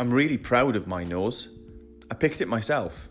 I'm really proud of my nose. I picked it myself.